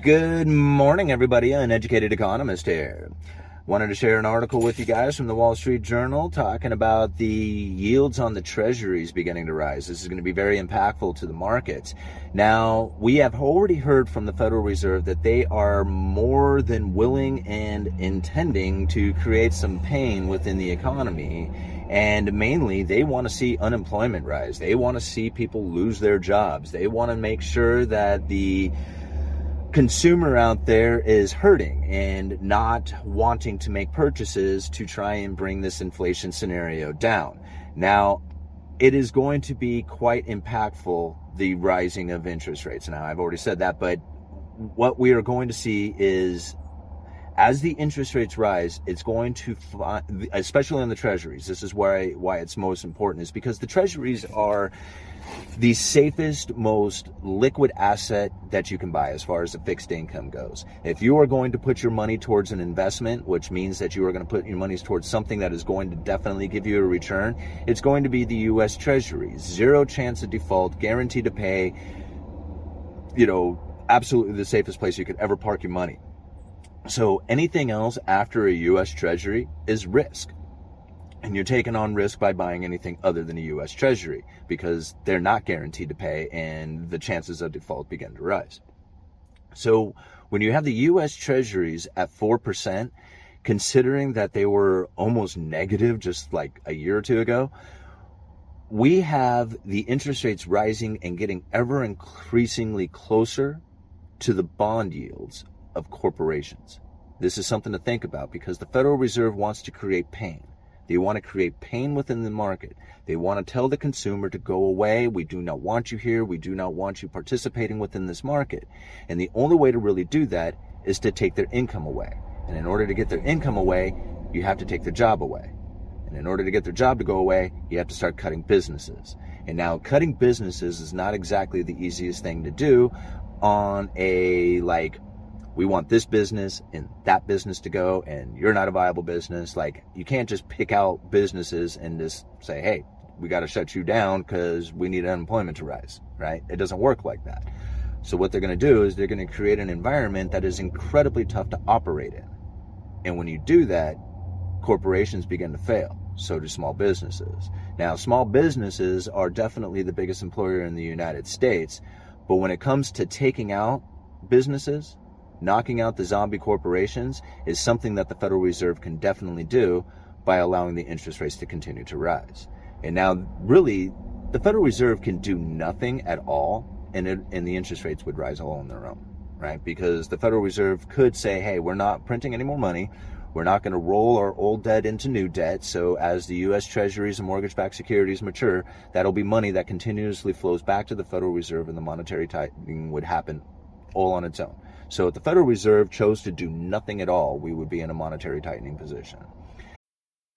Good morning, everybody. Uneducated economist here. Wanted to share an article with you guys from the Wall Street Journal talking about the yields on the treasuries beginning to rise. This is going to be very impactful to the markets. Now, we have already heard from the Federal Reserve that they are more than willing and intending to create some pain within the economy. And mainly, they want to see unemployment rise. They want to see people lose their jobs. They want to make sure that the consumer out there is hurting and not wanting to make purchases to try and bring this inflation scenario down. Now, it is going to be quite impactful, the rising of interest rates. Now, I've already said that, but what we are going to see is as the interest rates rise, it's going to, especially on the treasuries. This is why why it's most important is because the treasuries are the safest, most liquid asset that you can buy as far as the fixed income goes. If you are going to put your money towards an investment, which means that you are going to put your money towards something that is going to definitely give you a return, it's going to be the U.S. Treasury. Zero chance of default, guaranteed to pay. You know, absolutely the safest place you could ever park your money. So anything else after a US Treasury is risk. And you're taking on risk by buying anything other than a US Treasury because they're not guaranteed to pay and the chances of default begin to rise. So when you have the US Treasuries at 4%, considering that they were almost negative just like a year or two ago, we have the interest rates rising and getting ever increasingly closer to the bond yields of corporations. This is something to think about because the Federal Reserve wants to create pain. They want to create pain within the market. They want to tell the consumer to go away. We do not want you here. We do not want you participating within this market. And the only way to really do that is to take their income away. And in order to get their income away, you have to take their job away. And in order to get their job to go away, you have to start cutting businesses. And now cutting businesses is not exactly the easiest thing to do on a like we want this business and that business to go and you're not a viable business. Like you can't just pick out businesses and just say hey we got to shut you down because we need unemployment to rise right? It doesn't work like that. So what they're going to do is they're going to create an environment that is incredibly tough to operate in. And when you do that corporations begin to fail. So do small businesses. Now small businesses are definitely the biggest employer in the united states but when it comes to taking out businesses knocking out the zombie corporations is something that the Federal Reserve can definitely do by allowing the interest rates to continue to rise. And now, really, the Federal Reserve can do nothing at all, and, it, and the interest rates would rise all on their own, right? Because the Federal Reserve could say, hey, we're not printing any more money. We're not going to roll our old debt into new debt. So as the U.S. Treasuries and mortgage-backed securities mature, that'll be money that continuously flows back to the Federal Reserve, and the monetary tightening would happen all on its own. So if the Federal Reserve chose to do nothing at all, we would be in a monetary tightening position.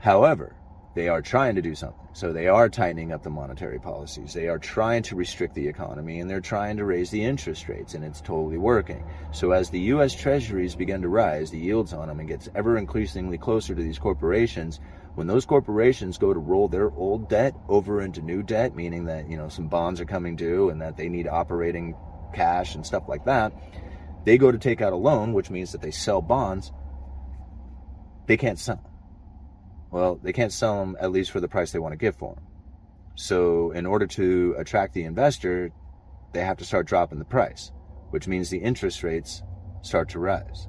However, they are trying to do something. So they are tightening up the monetary policies. They are trying to restrict the economy and they're trying to raise the interest rates, and it's totally working. So as the U.S. Treasuries begin to rise, the yields on them, and gets ever increasingly closer to these corporations, when those corporations go to roll their old debt over into new debt, meaning that you know some bonds are coming due and that they need operating cash and stuff like that, they go to take out a loan, which means that they sell bonds. They can't sell well, they can't sell them at least for the price they want to give for them. So, in order to attract the investor, they have to start dropping the price, which means the interest rates start to rise.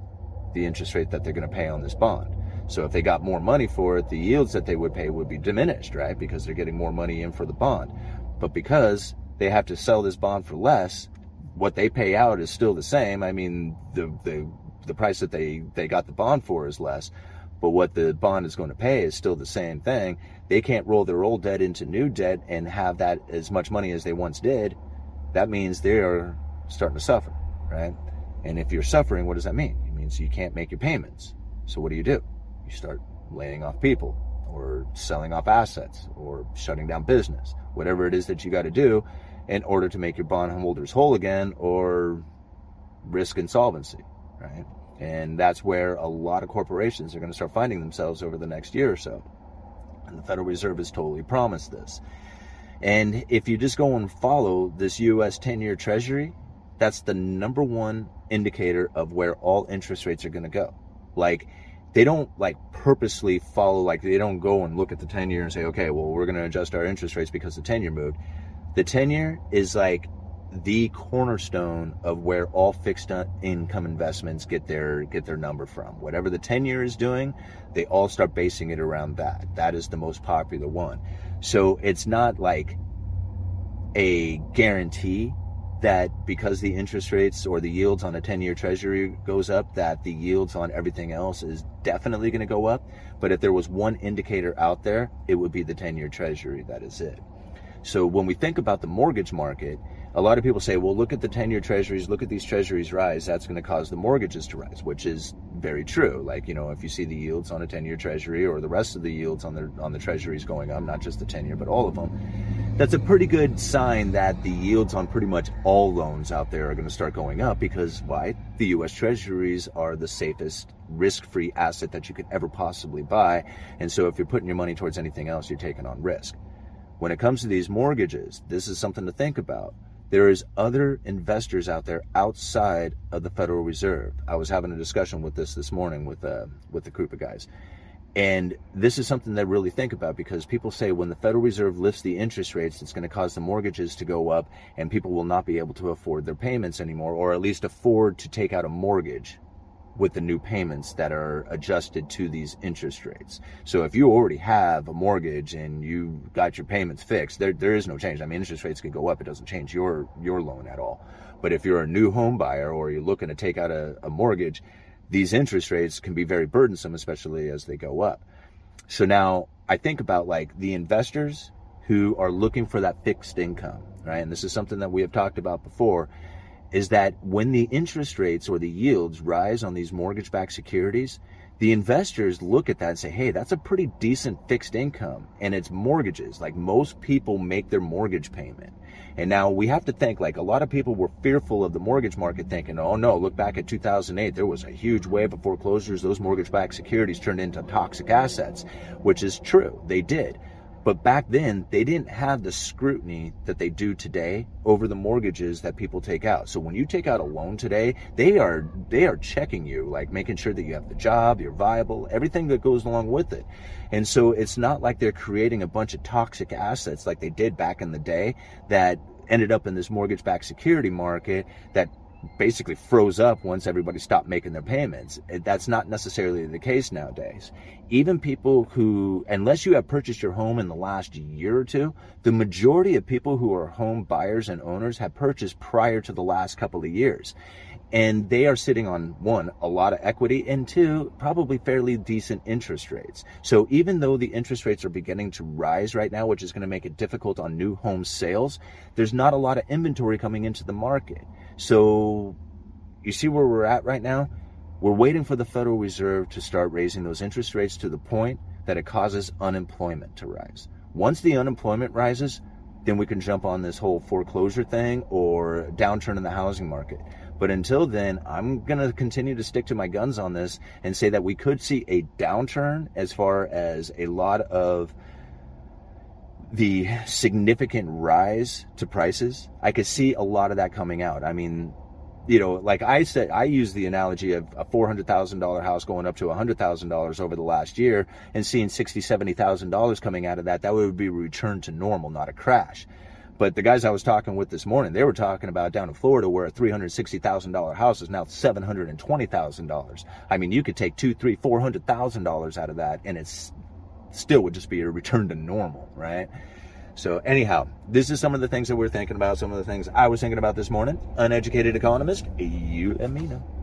The interest rate that they're going to pay on this bond. So, if they got more money for it, the yields that they would pay would be diminished, right? Because they're getting more money in for the bond. But because they have to sell this bond for less, what they pay out is still the same. I mean, the the the price that they they got the bond for is less, but what the bond is going to pay is still the same thing. They can't roll their old debt into new debt and have that as much money as they once did. That means they are starting to suffer, right? And if you're suffering, what does that mean? It means you can't make your payments. So what do you do? You start laying off people or selling off assets or shutting down business, whatever it is that you got to do in order to make your bondholders whole again or risk insolvency, right? And that's where a lot of corporations are going to start finding themselves over the next year or so. And the Federal Reserve has totally promised this. And if you just go and follow this US 10 year Treasury, that's the number one indicator of where all interest rates are going to go. Like, they don't like purposely follow, like, they don't go and look at the 10 year and say, okay, well, we're going to adjust our interest rates because the 10 year moved. The 10 year is like the cornerstone of where all fixed income investments get their get their number from. Whatever the 10 year is doing, they all start basing it around that. That is the most popular one. So it's not like a guarantee that because the interest rates or the yields on a 10 year treasury goes up, that the yields on everything else is definitely going to go up. But if there was one indicator out there, it would be the 10 year treasury. That is it. So when we think about the mortgage market, a lot of people say, well, look at the 10 year treasuries, look at these treasuries rise. That's going to cause the mortgages to rise, which is very true. Like, you know, if you see the yields on a 10 year treasury or the rest of the yields on the, on the treasuries going up, not just the 10 year, but all of them, that's a pretty good sign that the yields on pretty much all loans out there are going to start going up because why? The US treasuries are the safest risk free asset that you could ever possibly buy. And so if you're putting your money towards anything else, you're taking on risk. When it comes to these mortgages, this is something to think about there is other investors out there outside of the Federal Reserve. I was having a discussion with this this morning with uh, with the group of guys, and this is something that really think about because people say when the Federal Reserve lifts the interest rates, it's going to cause the mortgages to go up, and people will not be able to afford their payments anymore, or at least afford to take out a mortgage with the new payments that are adjusted to these interest rates. So if you already have a mortgage and you got your payments fixed, there, there is no change. I mean, interest rates can go up. It doesn't change your, your loan at all. But if you're a new home buyer or you're looking to take out a, a mortgage, these interest rates can be very burdensome, especially as they go up. So now I think about like the investors who are looking for that fixed income, right? And this is something that we have talked about before is that when the interest rates or the yields rise on these mortgage backed securities, the investors look at that and say, hey, that's a pretty decent fixed income. And it's mortgages. Like most people make their mortgage payment. And now we have to think like a lot of people were fearful of the mortgage market thinking, oh no, look back at 2008. There was a huge wave of foreclosures. Those mortgage backed securities turned into toxic assets, which is true. They did. But back then, they didn't have the scrutiny that they do today over the mortgages that people take out. So when you take out a loan today, they are they are checking you, like making sure that you have the job, you're viable, everything that goes along with it. And so it's not like they're creating a bunch of toxic assets like they did back in the day that ended up in this mortgage-backed security market that basically froze up once everybody stopped making their payments. That's not necessarily the case nowadays. Even people who, unless you have purchased your home in the last year or two, the majority of people who are home buyers and owners have purchased prior to the last couple of years and they are sitting on one a lot of equity and two probably fairly decent interest rates. So even though the interest rates are beginning to rise right now which is going to make it difficult on new home sales there's not a lot of inventory coming into the market. So you see where we're at right now? We're waiting for the federal reserve to start raising those interest rates to the point that it causes unemployment to rise. Once the unemployment rises then we can jump on this whole foreclosure thing or downturn in the housing market but until then, I'm going to continue to stick to my guns on this and say that we could see a downturn as far as a lot of the significant rise to prices. I could see a lot of that coming out. I mean, you know, like I said, I use the analogy of a $400,000 house going up to $100,000 over the last year and seeing $60,000, $70,000 coming out of that. That would be a return to normal, not a crash. But the guys I was talking with this morning, they were talking about down in Florida where a $360,000 house is now $720,000. I mean, you could take two, three, four hundred thousand dollars out of that and it's still would just be a return to normal, right? So anyhow, this is some of the things that we're thinking about, some of the things I was thinking about this morning. Uneducated economist, you let me know.